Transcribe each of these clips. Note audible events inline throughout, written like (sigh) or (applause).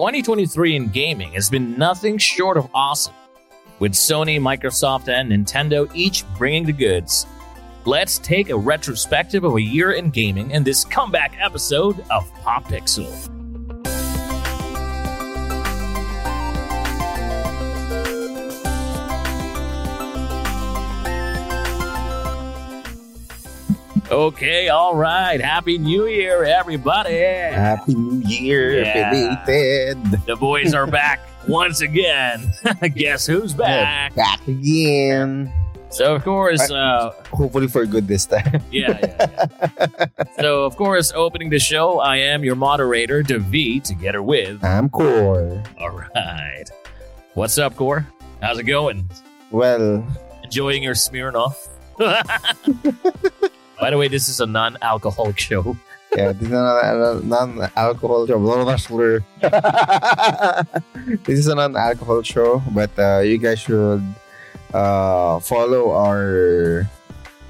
2023 in gaming has been nothing short of awesome, with Sony, Microsoft, and Nintendo each bringing the goods. Let's take a retrospective of a year in gaming in this comeback episode of Pop Pixel. Okay, all right. Happy New Year, everybody. Happy New Year, Yeah. belated. The boys are back (laughs) once again. (laughs) Guess who's back? Back again. So, of course, uh, Hopefully for good this time. (laughs) yeah, yeah, yeah. so, of course, opening the show, I am your moderator, Devi, together with. I'm Kor. All right. What's up, Kor? How's it going? Well, Enjoying your Smirnoff? By the way, this is a non alcoholic show. yeah, this is a non-alcohol show. (laughs) This is a non-alcohol show, but uh, you guys should uh, follow our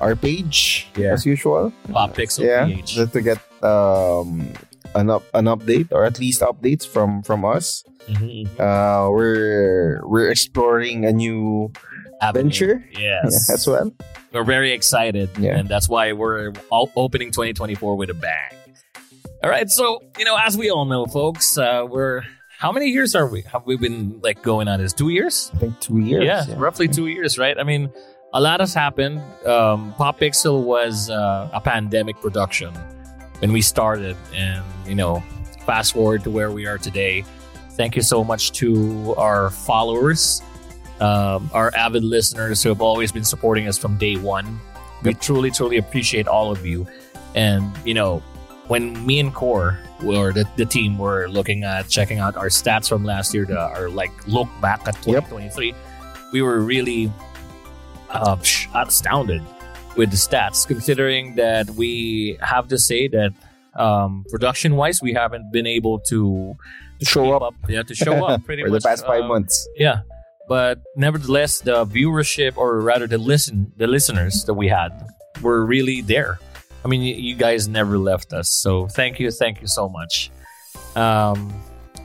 our page Yeah. as usual. Pop Pixel yeah, PH. just to get um, an up, an update or at least updates from from us. Mhm. Uh, we're we're exploring a new adventure Yes. (laughs) yeah, as well. We're very excited, Yeah. and that's why we're all opening 2024 with a bang. All right, so you know, as we all know, folks, uh, we're how many years are we? Have we been like going on this? Two years? I think two years. yeah, roughly two years, right? I mean, a lot has happened. Um, Pop Pixel was uh, a pandemic production when we started, and you know, fast forward to where we are today. Thank you so much to our followers, um, our avid listeners who have always been supporting us from day one. We truly, truly appreciate all of you. And you know, when me and Kor or the, the team were looking at checking out our stats from last year, the, our like look back at Yep. 2023, we were really uh, astounded with the stats, considering that we have to say that um, production wise, we haven't been able to To show keep up yeah, to show up (laughs) pretty for the past five uh, months. yeah, but nevertheless, the viewership, or rather, the listen, the listeners that we had, were really there. I mean, you guys never left us, so thank you, thank you so much. Um,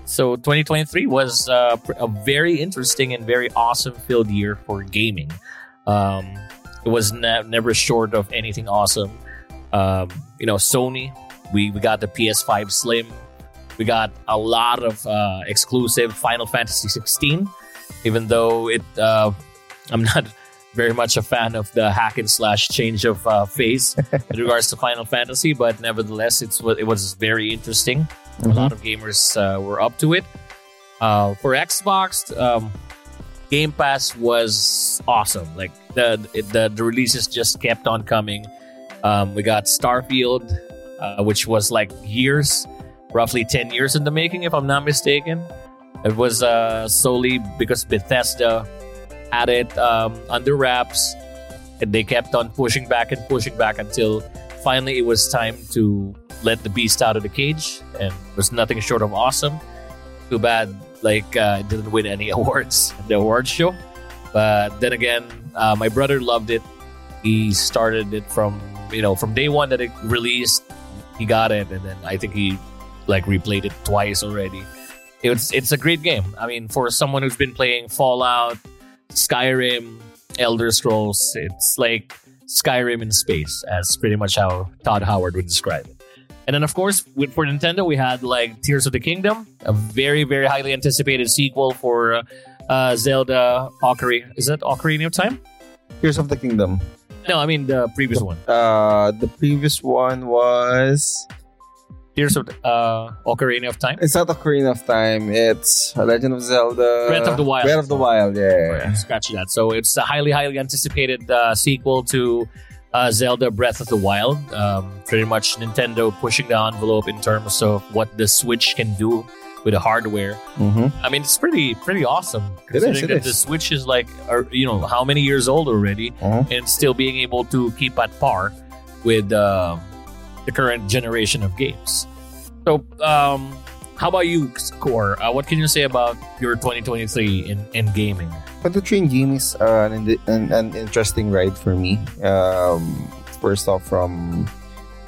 so 2023 was uh, a very interesting and very awesome filled year for gaming. Um, it was ne- never short of anything awesome. Um, you know, Sony, we, we got the PS5 Slim. We got a lot of uh, exclusive Final Fantasy 16 even though it uh, I'm not very much a fan of the hack and slash change of uh, face (laughs) in regards to Final Fantasy, but nevertheless, it's it was very interesting. A lot of gamers uh, were up to it. Uh, for Xbox, um, Game Pass was awesome. Like the the, the releases just kept on coming. Um, we got Starfield, uh, which was like years, roughly ten years in the making, if I'm not mistaken. It was uh, solely because Bethesda had it um, under wraps, and they kept on pushing back and pushing back until finally it was time to let the beast out of the cage, and it was nothing short of awesome. Too bad, like uh, it didn't win any (laughs) awards at the awards show. But then again, uh, my brother loved it. He started it from you know from day one that it released. He got it, and then I think he like replayed it twice already. It's it's a great game. I mean, for someone who's been playing Fallout, Skyrim, Elder Scrolls, it's like Skyrim in space, as pretty much how Todd Howard would describe it. And then, of course, with, for Nintendo, we had like Tears of the Kingdom, a very, very highly anticipated sequel for uh, Zelda Ocarina. Is that Ocarina of Time? Tears of the Kingdom. No, I mean the previous one. Uh, the previous one was Tears of uh, Ocarina of Time. it's not Ocarina of Time. It's Legend of Zelda. Breath of the Wild. Breath of the Wild. Yeah. Yeah, scratch that. So it's a highly, highly anticipated uh, sequel to uh, Zelda Breath of the Wild. Um, pretty much Nintendo pushing the envelope in terms of what the Switch can do with the hardware. Mm-hmm. I mean, it's pretty, pretty awesome. It is, it that is. the Switch is like, are, you know, how many years old already, Mhm. and still being able to keep at par with um the current generation of games. So, um, how about you, Kor? Uh, what can you say about your 2023 in, in gaming? But the train game is uh, an, an, an interesting ride for me. Um, first off, from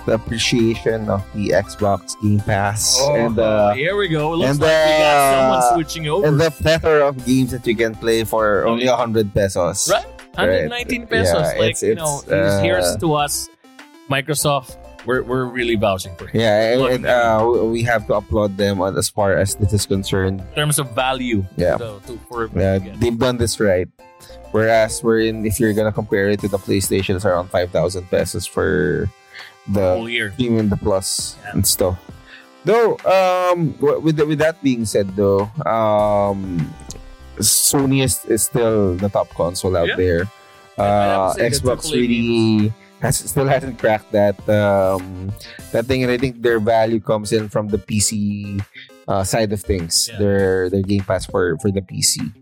the appreciation of the Xbox Game Pass and uh, here we go. Looks and like we got the- someone switching over. and the plethora of games that you can play for Oh, only hundred pesos. Right. 119 pesos. Yeah, like it's- you know, uh, here's to us, Microsoft. We're, we're really vouching for it. Yeah, and, uh, we have to applaud them as far as this is concerned. In terms of value, Yeah. to, to, for Yeah, they've done this right. Whereas we're in, if you're gonna compare it to the PlayStation, it's around five thousand pesos for the whole year. even the plus, Yeah. and stuff. Though, um, with with that being said, though, um, Sony is, is still the top console out Yeah. there. Uh, to say the Xbox really has still hasn't cracked that um, that thing, and I think their value comes in from the PC uh, side of things. Yeah. Their their Game Pass for for the PC.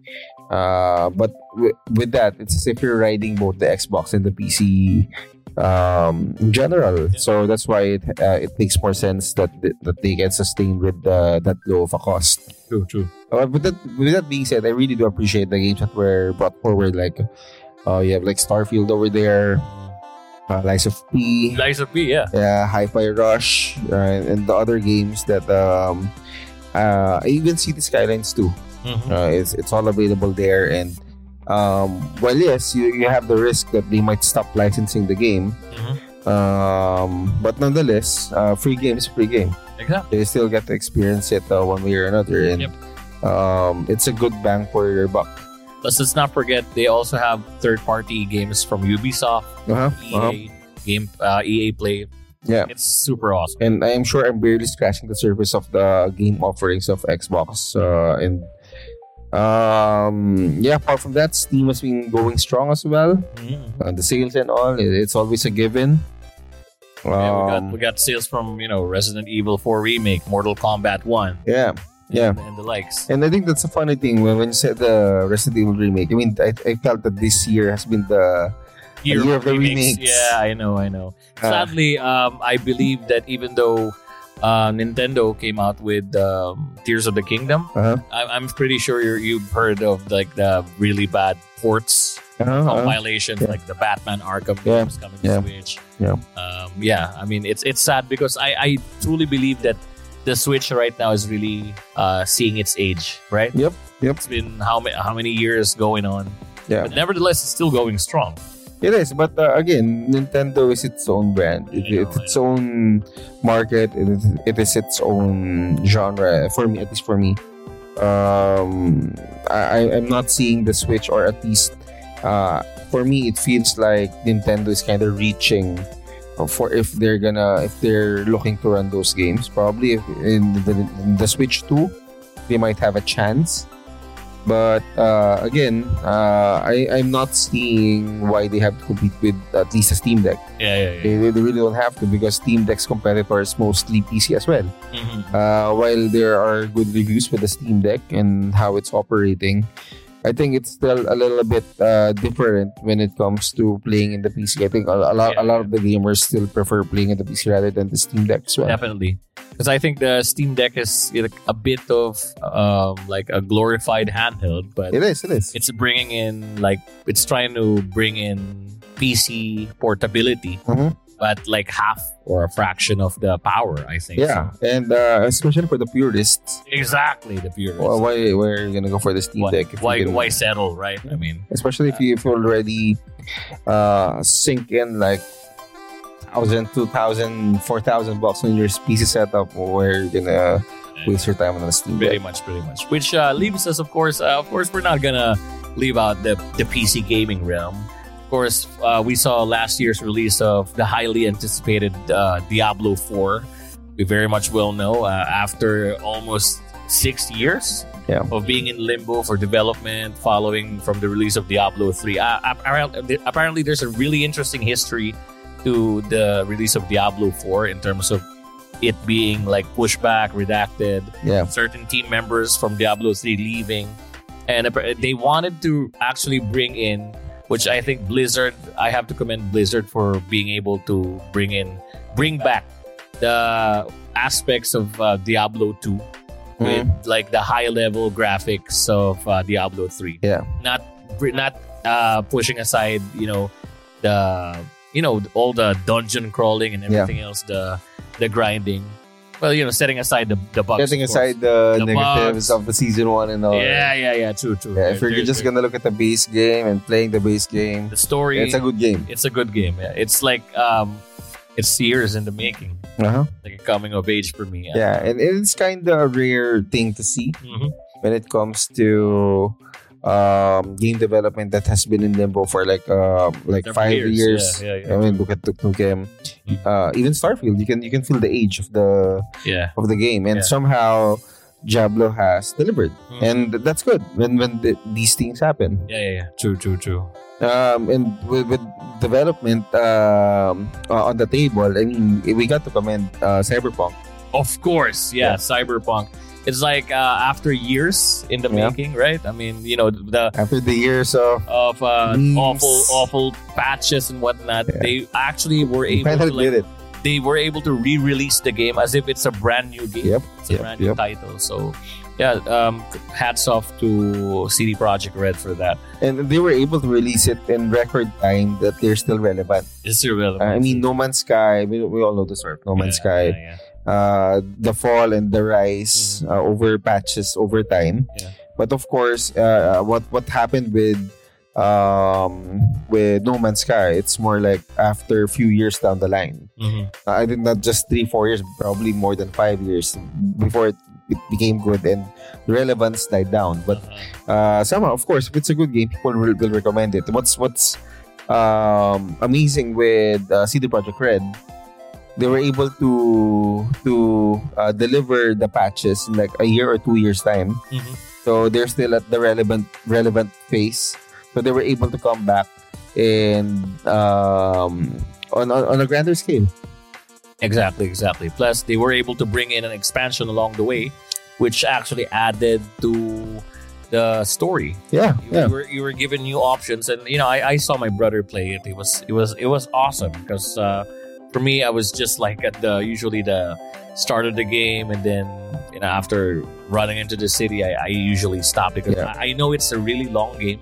Uh, but w- with that, it's as if you're riding both the Xbox and the PC um, in general. Yeah. So that's why it uh, it makes more sense that that they get sustained with uh, that low of a cost. True, true. Uh, with that with that being said, I really do appreciate the games that were brought forward. Like, uh, you have like Starfield over there, uh, Lies of P, Liza P, yeah. yeah, Hi-Fi Rush, uh, and the other games that um, uh, I even City Skylines too. Mhm. Uh, it's it's all available there, and um, well, yes, you, you have the risk that they might stop licensing the game. Mhm. Um, but nonetheless, uh, free game is free game. Exactly. You still get to experience it uh, one way or another, and Yep. um, it's a good bang for your buck. Plus, let's not forget they also have third-party games from Ubisoft, Uh-huh. EA, uh-huh. game, uh, EA Play. Yeah. It's super awesome. And I am sure I'm barely scratching the surface of the game offerings of Xbox. Uh, and um, yeah, apart from that, Steam has been going strong as well. Mhm. Uh, the sales and all, it- it's always a given. Yeah, we got Um, we got sales from you know Resident Evil 4 remake, Mortal Kombat 1, yeah, yeah. and, and the likes. And I think that's a funny thing when, when you said the Resident Evil remake. I mean, I, I felt that this year has been the year of the remakes. Yeah, I know, I know. Uh, Sadly, um, I believe that even though uh, Nintendo came out with um, Tears of the Kingdom, uh-huh, I, I'm pretty sure you're, you've heard of like the really bad ports uh-huh, uh-huh. violations, yeah. like the Batman Arkham Yeah, games coming to yeah, Switch. yeah. um, yeah. I mean, it's it's sad because I, I truly believe that the Switch right now is really uh, seeing its age. Right? Yep, yep. It's been how many how many years going on, Yeah. but nevertheless, it's still going strong. It is, but uh, again, Nintendo is its own brand. It, know, it's its own market. It is, it is its own genre. For me, at least for me, um, I, I'm not seeing the Switch, or at least uh, for me, it feels like Nintendo is kind of reaching for if they're gonna if they're looking to run those games. Probably if in the, in the Switch 2, they might have a chance. But uh, again, uh, I, I'm not seeing why they have to compete with at least a Steam Deck. Yeah, yeah, yeah. They, they really don't have to because Steam Deck's competitor is mostly PC as well. Mhm. Uh, while there are good reviews with the Steam Deck and how it's operating, I think it's still a little bit uh, different when it comes to playing in the PC. I think a, a lot Yeah. a lot of the gamers still prefer playing in the PC rather than the Steam Deck as well. Definitely, because I think the Steam Deck is a bit of um, like a glorified handheld, but It is. It is. it's bringing in like it's trying to bring in PC portability, Mhm. But like half or a fraction of the power. I think. Yeah, and uh, especially for the purists, exactly. The purists. Well, why why are you gonna go for the Steam why, Deck? if you why, why settle, right? I mean, Especially if you if you already uh, sink in like thousand, two thousand, four thousand bucks on your PC setup, where you're gonna waste your time on the Steam pretty Deck. much, pretty much. Which uh, leaves us, of course. Uh, of course, we're not gonna leave out the the PC gaming realm. Of course, uh, we saw last year's release of the highly anticipated uh, Diablo 4. We very much well know uh, after almost six years Yeah. of being in limbo for development, following from the release of Diablo 3. Uh, apparently, apparently, there's a really interesting history to the release of Diablo 4 in terms of it being like pushback, redacted, Yeah, certain team members from Diablo 3 leaving. And they wanted to actually bring in, which I think Blizzard, I have to commend Blizzard for being able to bring in, bring back the aspects of uh, Diablo 2 with like the high level graphics of uh, Diablo 3. Yeah. Not, not uh, pushing aside, you know, the you know, all the dungeon crawling and everything else, the the grinding. Well, you know, setting aside the the bugs. Setting aside the, The negatives bugs. of the season one and all. Yeah, yeah, yeah. True, true. Yeah, if you're just gonna look at the base game and playing the base game, the story, it's a good game. it's a good game. Yeah, it's like um, it's years in the making, Uh-huh. like a coming of age for me. Yeah, and it's kind of a rare thing to see Mhm. when it comes to um, game development that has been in limbo for like uh, like five years, years. yeah, yeah, yeah. I mean, look at Duke Nukem, uh, even Starfield. You can you can feel the age of the Yeah, of the game, and somehow Diablo has delivered, Mhm. and that's good when when th- these things happen. yeah, yeah, yeah. True, true, true. Um, and with, with development um, uh, on the table, I mean, we got to commend uh, Cyberpunk. Of course, Yeah. Cyberpunk. It's like uh, after years in the Yeah. making, right? I mean, you know, the After the years of of uh, awful, awful patches and whatnot, Yeah. they actually were we able to like, did it. they were able to re-release the game as if it's a brand new game. Yep, It's a yep, brand new yep. title. So, yeah, um, hats off to CD Projekt Red for that. And they were able to release it in record time that they're still relevant. It's irrelevant. Uh, I mean, No Man's Sky, we, we all know the story No Man's Yeah, Sky. Uh, the fall and the rise uh, over patches over time. Yeah. But of course, uh, what what happened with um, with No Man's Sky, it's more like after a few years down the line. Mhm. Uh, I think not just three, four years, probably more than five years before it, it became good and relevance died down. But Uh-huh. uh, somehow, of course, if it's a good game, people will, will recommend it. What's what's um, amazing with uh, CD Projekt Red, they were able to to uh, deliver the patches in like a year or two years time. Mhm. So they're still at the relevant relevant phase. So they were able to come back and um, on, on on a grander scale. Exactly, exactly. Plus, they were able to bring in an expansion along the way, which actually added to the story. Yeah, You, yeah. you were you were given new options, and you know I, I saw my brother play it. It was it was it was awesome because uh, for me I was just like at the usually the start of the game, and then you know after running into the city, I, I usually stop because Yeah. I, I know it's a really long game.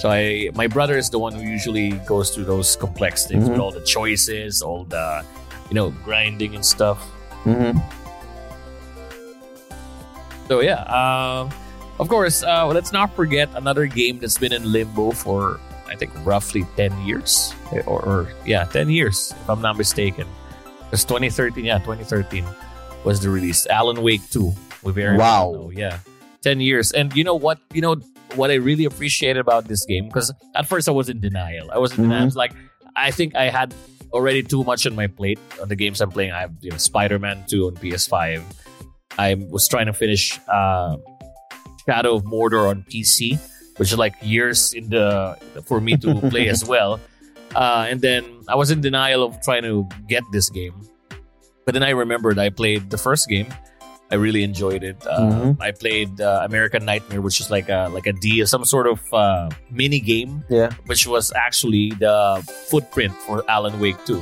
So I my brother is the one who usually goes through those complex things with Mhm. all the choices, all the you know grinding and stuff. hmm So yeah, um, of course, uh, let's not forget another game that's been in limbo for I think roughly ten years, or, or yeah, ten years if I'm not mistaken. It's 2013, yeah, 2013 was the release. Alan Wake 2. We very Wow. yeah, ten years. And you know what? You know what I really appreciated about this game because at first I was in denial. I was in denial. I was like, I think I had already too much on my plate on the games I'm playing. I have you know Spider-Man 2 on PS5. I was trying to finish uh, Shadow of Mordor on PC, which is like years in the for me to play as (laughs) well. Uh, and then I was in denial of trying to get this game, but then I remembered I played the first game. I really enjoyed it. Uh, Mhm. I played uh, American Nightmare, which is like a like a D, some sort of uh, mini game Yeah. which was actually the footprint for Alan Wake 2.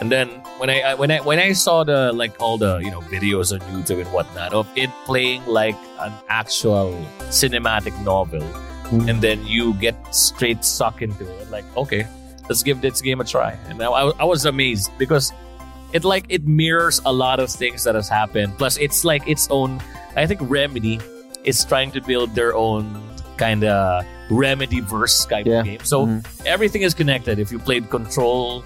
And then when I, I when I when I saw the like all the you know videos on YouTube and whatnot of it playing like an actual cinematic novel, Mhm. and then you get straight sucked into it, like okay, let's give this game a try. And I, I, was amazed because it like it mirrors a lot of things that has happened. Plus, it's like its own. I think Remedy is trying to build their own kind of Remedy verse type Yeah. of game. So Mhm. everything is connected. If you played Control,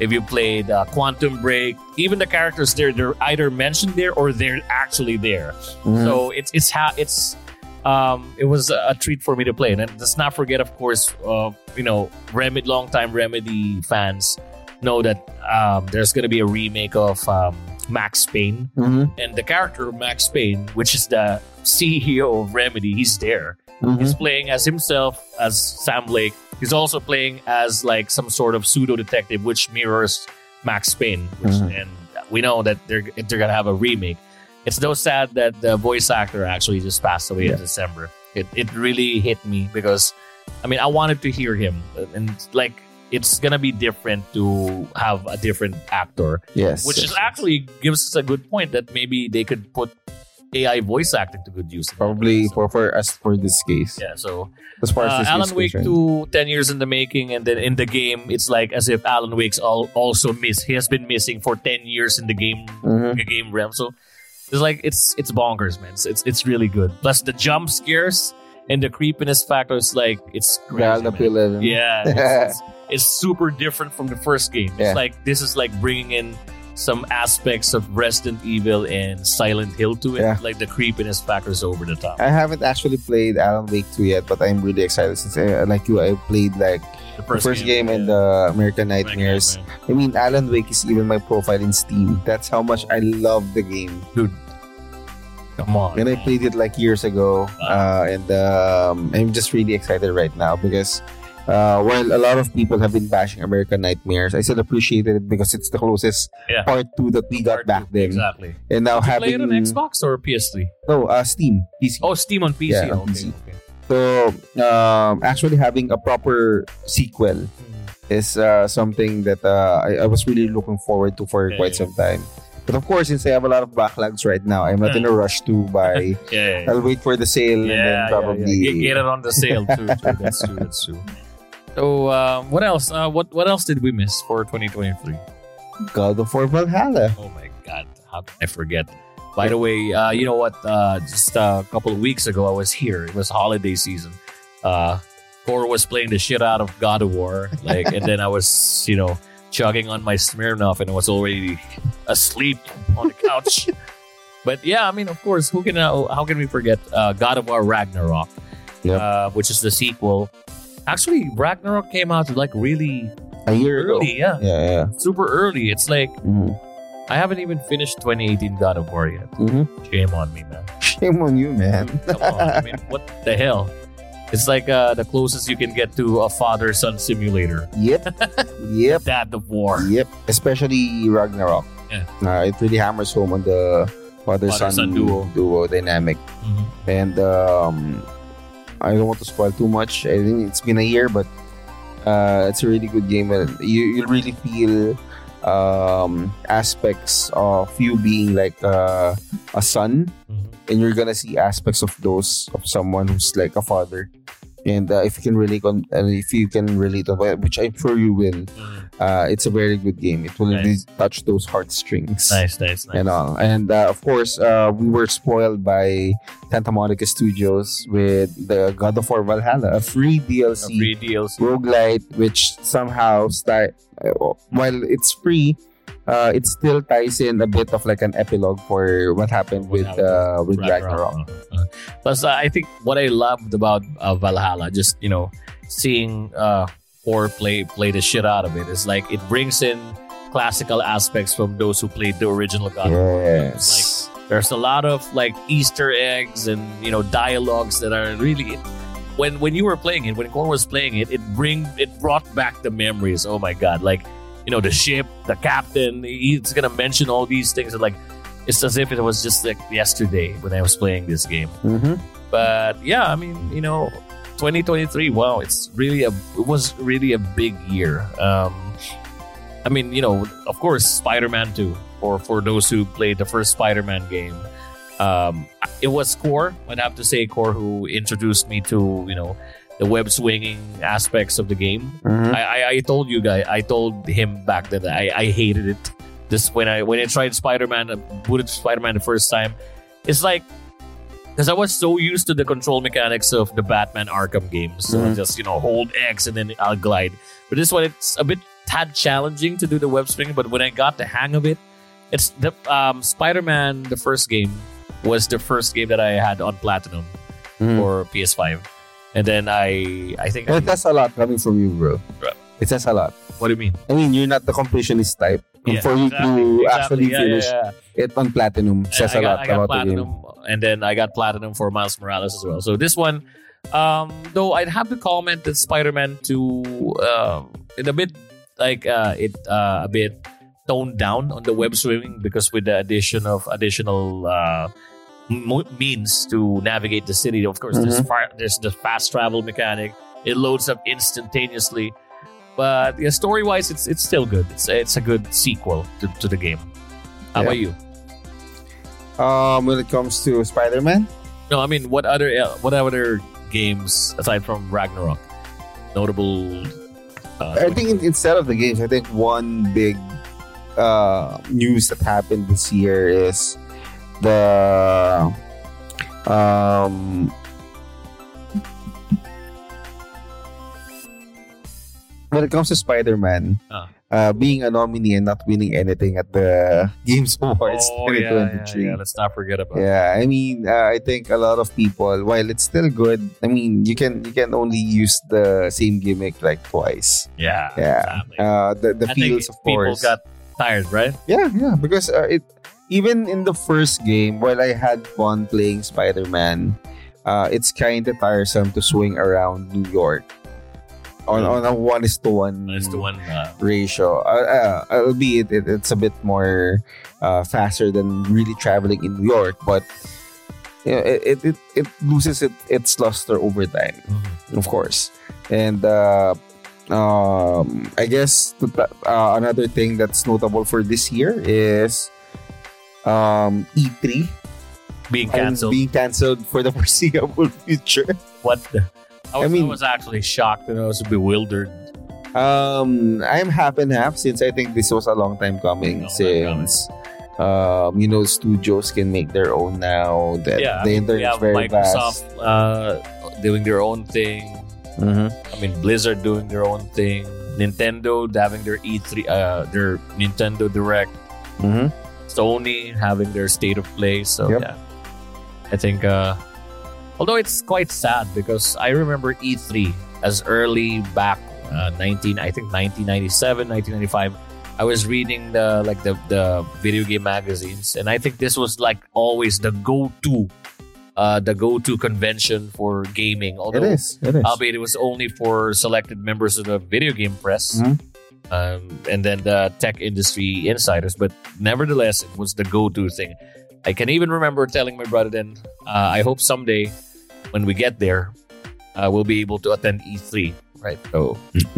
if you played uh, Quantum Break, even the characters there, they're either mentioned there or they're actually there. Mhm. So it's it's ha- it's um it was a treat for me to play. And let's not forget, of course, uh, you know, Remedy, longtime Remedy fans know that um, there's going to be a remake of um, Max Payne, Mhm. and the character of Max Payne, which is the CEO of Remedy, he's there. Mhm. He's playing as himself as Sam Lake. He's also playing as like some sort of pseudo detective, which mirrors Max Payne. Which, Mhm. And we know that they're they're gonna have a remake. It's so sad that the voice actor actually just passed away Yeah. in December. It it really hit me because I mean I wanted to hear him and like it's gonna be different to have a different actor Yes. which yes, is actually gives us a good point that maybe they could put AI voice acting to good use. Probably for for us for this case. yeah. So As far as uh, this Alan Wake concerned. 2, 10 years in the making, and then in the game, it's like as if Alan Wake's all, also miss. He has been missing for 10 years in the game Mhm. the game realm. So it's like it's it's bonkers, man. It's it's, it's really good. Plus the jump scares and the creepiness factor is like it's crazy, Dial the man. Yeah, it's, (laughs) it's, it's super different from the first game. It's Yeah. like this is like bringing in some aspects of Resident Evil and Silent Hill to it. Yeah. Like the creepiness factors over the top. I haven't actually played Alan Wake 2 yet, but I'm really excited since I, like you, I played like The the first game and the American Nightmares. Right, I mean, Alan Wake is even my profile in Steam. That's how much I love the game. Come on. And I played it like years ago, uh, and um, I'm just really excited right now because uh, while a lot of people have been bashing American Nightmares, I still appreciated it because it's the closest Yeah. part two that we got Part back two, then. Exactly. And now Did you having play it on Xbox or PS3? no uh, Steam PC. Oh, Steam on PC. Yeah, on okay, PC. okay. So um, actually having a proper sequel is uh, something that uh, I, I was really looking forward to for quite some time. But of course, since I have a lot of backlogs right now, I'm not in a rush to buy. Yeah. (laughs) yeah. I'll wait for the sale and then probably. Get, get it on the sale too. too. That's true. That's true. So, um, what else? Uh, what what else did we miss for 2023? God of War Valhalla. Oh my God, how can I forget? By the way, uh, you know what? Uh, just a couple of weeks ago, I was here. It was holiday season. Uh, Kor was playing the shit out of God of War, like, and then I was, you know, chugging on my Smirnoff, and was already asleep on the couch. (laughs) but yeah, I mean, of course, who can uh, how can we forget uh, God of War Ragnarok, Yep. uh, which is the sequel. Actually, Ragnarok came out like really A year ago. early, yeah, Yeah, yeah. super early. It's like Mhm. I haven't even finished 2018 God of War yet. Mhm. Shame on me, man. Shame on you, man. Come on. I mean, what the hell? (laughs) It's like uh, the closest you can get to a father son simulator. Yep. (laughs) yep. Dad of War. Yep. Especially Ragnarok. Yeah. Uh, it really hammers home on the father-son Father-son duo. duo dynamic. Mhm. And um, I don't want to spoil too much. I think it's been a year, but uh, it's a really good game. And you you really feel um, aspects of you being like uh, a son, Mhm. And you're gonna see aspects of those of someone who's like a father. And uh, if you can relate on, and if you can relate on, which I'm sure you will, Mhm. uh, it's a very good game. It will Nice. really touch those heartstrings Nice, nice, nice. and all. And uh, of course, uh, we were spoiled by Santa Monica Studios with the God of War Valhalla, a free A DLC free DLC. roguelite, which somehow start uh, while it's free. Uh, it still ties in a bit of like an epilogue for what happened with uh, with Ragnarok. Uh, Plus, uh, I think what I loved about uh, Valhalla, just you know, seeing uh, Kor play play the shit out of it, is like it brings in classical aspects from those who played the original God. War. Like Yes. there's a lot of like Easter eggs and you know dialogues that are really when when you were playing it, when Kor was playing it, it bring it brought back the memories. Oh my god, like you know the ship, the captain, he's gonna mention all these things and like it's as if it was just like yesterday when I was playing this game. Mhm. But yeah, I mean, you know, 2023, wow, it's really a it was really a big year. Um I mean, you know, of course, Spider-Man 2 for for those who played the first Spider-Man game. Um it was Kor, I'd have to say Kor who introduced me to, you know, the web swinging aspects of the game. Mhm. I, I I told you guys, I told him back then that I, I hated it. This when I when I tried Spider Man, booted Spider Man the first time, it's like because I was so used to the control mechanics of the Batman Arkham games, so Mhm. just you know hold X and then I'll glide. But this one, it's a bit tad challenging to do the web swing. But when I got the hang of it, it's the um, Spider Man the first game was the first game that I had on Platinum Mhm. for PS5, and then I I think And it says a lot coming from you, bro. Right. It says a lot. what do you mean? I mean, you're not the completionist type. And for you to actually Yeah, finish yeah, yeah. it on platinum says I a got, lot I got about the game. and then I got platinum for Miles Morales as well. So this one, um, though, I'd have to comment that Spider-Man Two, um, it a bit like uh, it uh, a bit toned down on the web swimming because with the addition of additional uh, mo- means to navigate the city. Of course, there's Mhm. far, there's the fast travel mechanic. It loads up instantaneously. But yeah, story wise, it's it's still good. It's it's a good sequel to, to the game. How Yeah. about you? Um, when it comes to Spider-Man, No, I mean, what other uh, what other games aside from Ragnarok notable? Uh, I think in, instead of the games, I think one big uh, news that happened this year is the um when it comes to Spider-Man, Ah. uh, being a nominee and not winning anything at the (laughs) Games Awards oh yeah, yeah, yeah, Let's not forget about. Yeah, I mean, uh, I think a lot of people, while it's still good, I mean, you can you can only use the same gimmick like twice. Yeah, Yeah, exactly. uh, the the I feels of people course. got tired, right? yeah, yeah, because uh, it even in the first game, while I had fun playing Spider Man, uh, it's kind of tiresome to swing around New York on Mm. on a one is to one one. Uh, ratio. Uh, uh, albeit it, it's a bit more uh, faster than really traveling in New York, but you know, it, it, it, it loses it, its luster over time, of course. And uh, um, I guess the, uh, another thing that's notable for this year is um, E3 being canceled. being canceled for the (laughs) foreseeable future. what? The, I was, I, mean- was actually shocked and I was bewildered. Um, I'm half and half since I think this was a long time coming. Long time since um, you know, studios can make their own now. That Yeah, I the internet's very Microsoft vast. uh, doing their own thing. Mhm. I mean, Blizzard doing their own thing. Nintendo having their E3, uh, their Nintendo Direct. Mhm. Sony having their state of play. So Yep. yeah, I think. Uh, although it's quite sad because I remember E3 as early back uh, 19, I think 1997, 1995. I was reading the like the the video game magazines, and I think this was like always the go to, uh, the go to convention for gaming. It Although is. It is. albeit it was only for selected members of the video game press Mhm. Um, and then the tech industry insiders. But nevertheless, it was the go-to thing. I can even remember telling my brother then, uh, I hope someday when we get there, uh, we'll be able to attend E3. Right? So (laughs)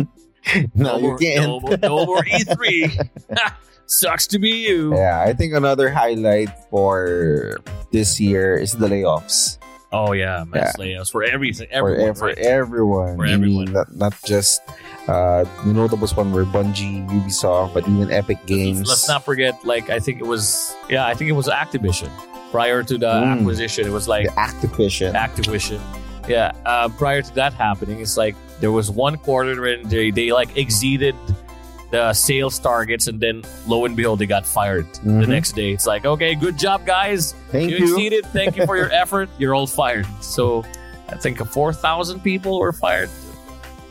no, you more, can't. No, more- no more E3. (laughs) (laughs) Sucks to be you. Yeah, I think another highlight for this year is the layoffs Oh yeah, mass layoffs for everything. for, Everyone, ev- for right? everyone. For I mean, everyone. not, not just uh, the notables one were Bungie, Ubisoft, but even Epic Games. Let's not forget, like I think it was, yeah, I think it was Activision. Prior to the Mm. acquisition, it was like the Activision. Activision. Yeah, uh, prior to that happening, it's like there was one quarter when they, they like exceeded the sales targets, and then lo and behold, they got fired the Mhm. next day. It's like, okay, good job, guys. Thank you, you. exceeded. Thank you for your (laughs) effort. You're all fired. So I think four thousand people were fired.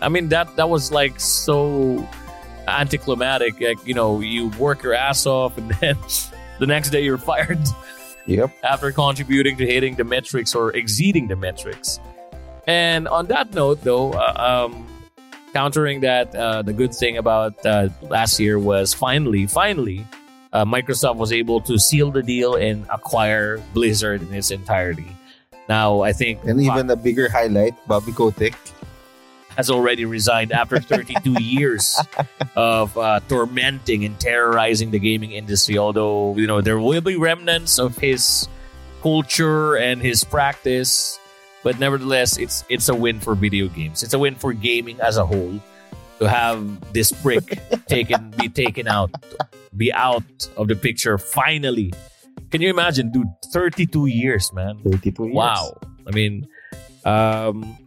I mean that that was like so anticlimactic. Like you know, you work your ass off, and (laughs) then the next day you're fired Yep. after contributing to hitting the metrics or exceeding the metrics. And on that note, though, uh, um, countering that, uh, the good thing about uh, last year was finally, finally, uh, Microsoft was able to seal the deal and acquire Blizzard in its entirety. Now, I think And even a bigger highlight, Bobby Kotick. Has already resigned after (laughs) 32 years of uh, tormenting and terrorizing the gaming industry. Although you know there will be remnants of his culture and his practice, but nevertheless, it's it's a win for video games. It's a win for gaming as a whole to have this brick (laughs) taken be taken out, be out of the picture finally. Can you imagine, dude? 32 years, man. 32 years. Wow. I mean, um,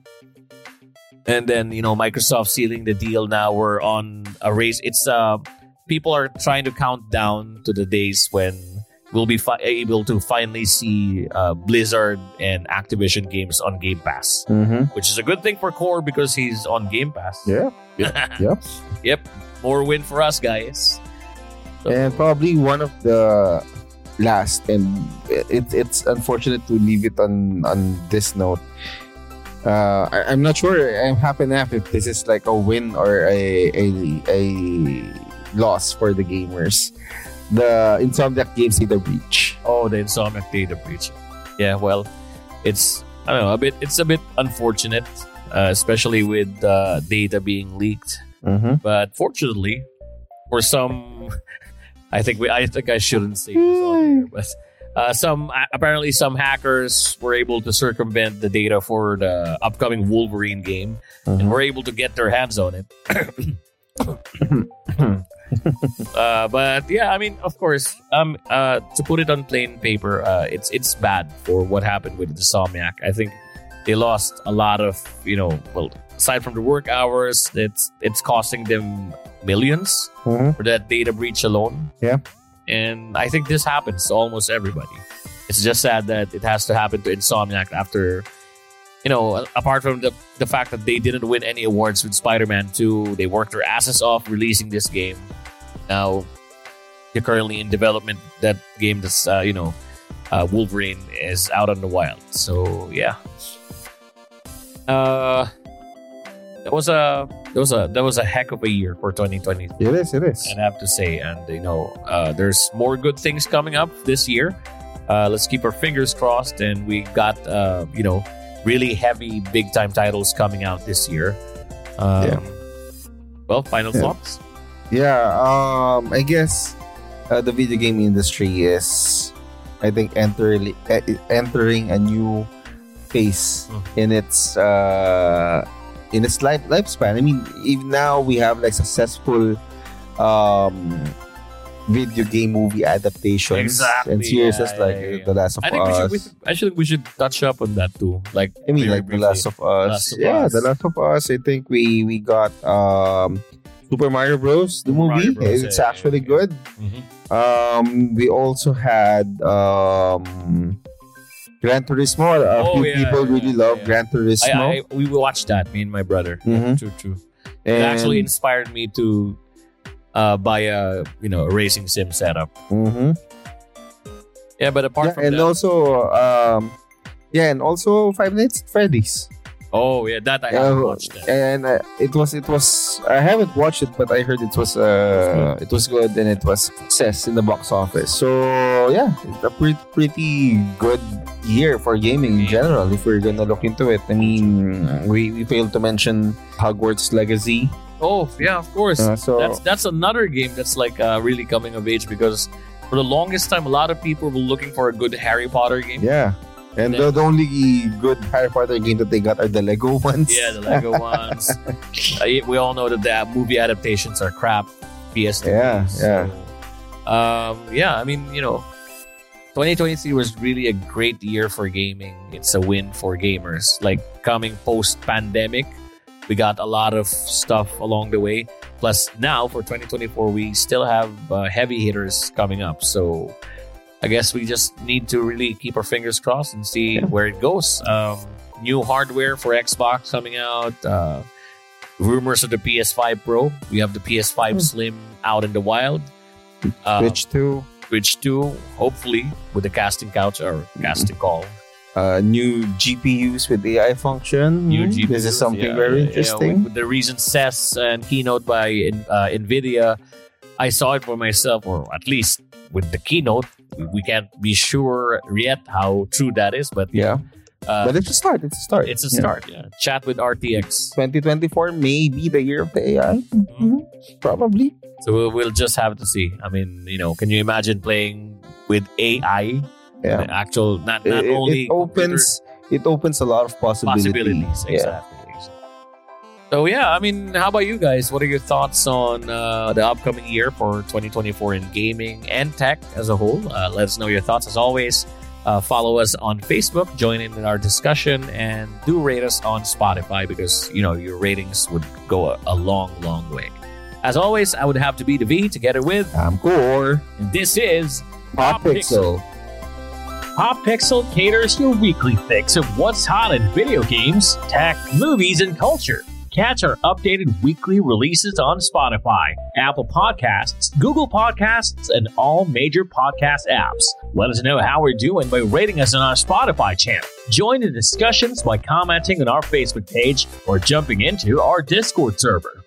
and then you know Microsoft sealing the deal. Now we're on a race. It's uh, people are trying to count down to the days when we'll be fi- able to finally see uh, Blizzard and Activision games on Game Pass, Mm-hmm. which is a good thing for Kor because he's on Game Pass. Yeah. Yep. (laughs) Yep. More win for us, guys. So- And probably one of the last, and it, it's unfortunate to leave it on on this note. Uh, I, I'm not sure. I'm happy enough if this is like a win or a a, a loss for the gamers. The Insomniac Games Data Breach. Oh, the Insomniac data breach. Yeah, well, it's I don't know a bit. It's a bit unfortunate, uh, especially with uh, data being leaked. Mm-hmm. But fortunately, for some, (laughs) I think we I think I shouldn't say this on here, but Uh, some apparently some hackers were able to circumvent the data for the upcoming Wolverine game, and Mhm. were able to get their hands on it. (coughs) uh, but yeah, I mean, of course, um, uh, to put it on plain paper, uh, it's it's bad for what happened with Insomniac. I think they lost a lot of, you know, well, aside from the work hours, it's it's costing them millions Mhm. for that data breach alone. Yeah. And I think this happens to almost everybody. It's just sad that it has to happen to Insomniac after, you know, apart from the, the fact that they didn't win any awards with Spider Man 2, they worked their asses off releasing this game. Now, they're currently in development. That game that's, uh, you know, uh, Wolverine is out in the wild. So, yeah. Uh, that was a that was a that was a heck of a year for 2020 It is. It is. And I'd have to say. And you know, uh, there's more good things coming up this year. Uh, let's keep our fingers crossed. And we got uh, you know really heavy, big time titles coming out this year. Um, Yeah. Well, final Yeah. thoughts. Yeah, um, I guess uh, the video game industry is, I think, entering entering a new phase Mm. in its uh, in its life lifespan. I mean, even now we have like successful um, video game movie adaptations Exactly, and series yeah, like yeah, yeah. The Last of I think we should. We, actually, we should touch up on that too. Like I mean, like The. Last of Us. Last of yeah, Us. The Last of Us. I think we we got um, Super Mario Bros. The movie. Bros, it's actually good. Mhm. Um, we also had um, Gran Turismo. A Oh, few yeah, people yeah, really yeah, love. Gran Turismo. I, I, we watched that. Me and my brother. Mhm. True, true. and, It actually inspired me to uh, buy a you know a racing sim setup. Mhm. Yeah, but apart Yeah, from and that, also um, yeah, and also Five Nights at Freddy's. Oh yeah, that I haven't Uh, watched. That. And uh, it was it was I haven't watched it, but I heard it was uh it was good and it was success in the box office. So yeah, it's a pretty pretty good year for gaming in general. If we're gonna look into it, I mean, we, we failed to mention Hogwarts Legacy. Oh yeah, of course. Uh, so that's that's another game that's like uh, really coming of age because for the longest time, a lot of people were looking for a good Harry Potter game. yeah. And the, the only good Harry Potter game that they got are the Lego (laughs) ones. Yeah, the Lego (laughs) ones. We all know that the movie adaptations are crap. PS2. Yeah, so, Um, yeah, I mean, you know, 2023 was really a great year for gaming. It's a win for gamers. Like coming post pandemic, we got a lot of stuff along the way. Plus, now for 2024, we still have uh, heavy hitters coming up. So, I guess we just need to really keep our fingers crossed and see Yeah. where it goes. Um, new hardware for Xbox coming out. Uh, rumors of the PS5 Pro. We have the PS5 Hmm. Slim out in the wild. Uh, Switch 2. Switch 2, hopefully, with the casting couch or casting call. Uh, new GPUs with AI function. New Hmm, This is something yeah, very yeah, yeah. interesting. With the recent CES and keynote by uh, NVIDIA, I saw it for myself, or at least with the keynote. We can't be sure yet how true that is, but Yeah. uh, but it's a start. It's a start. it's a Yeah. start. Yeah. Chat with RTX. 2024 may be the year of the AI. Mhm. Probably. So we'll, we'll just have to see. I mean, you know, can you imagine playing with AI? Yeah. Actual, not, not it- only it opens it opens a lot of possibilities. possibilities. Exactly. exactly. So yeah, I mean, how about you guys? What are your thoughts on uh, the upcoming year for 2024 in gaming and tech as a whole? Uh, let us know your thoughts as always. Uh, follow us on Facebook, join in in our discussion, and do rate us on Spotify because you know your ratings would go a, a long, long way. As always, I would have to be the Vii together with, I'm Kor. and this is Pop Pixel. Pop Pixel caters your weekly fix of what's hot in video games, tech, movies, and culture. Catch our updated weekly releases on Spotify, Apple Podcasts, Google Podcasts, and all major podcast apps. Let us know how we're doing by rating us on our Spotify channel. Join the discussions by commenting on our Facebook page or jumping into our Discord server.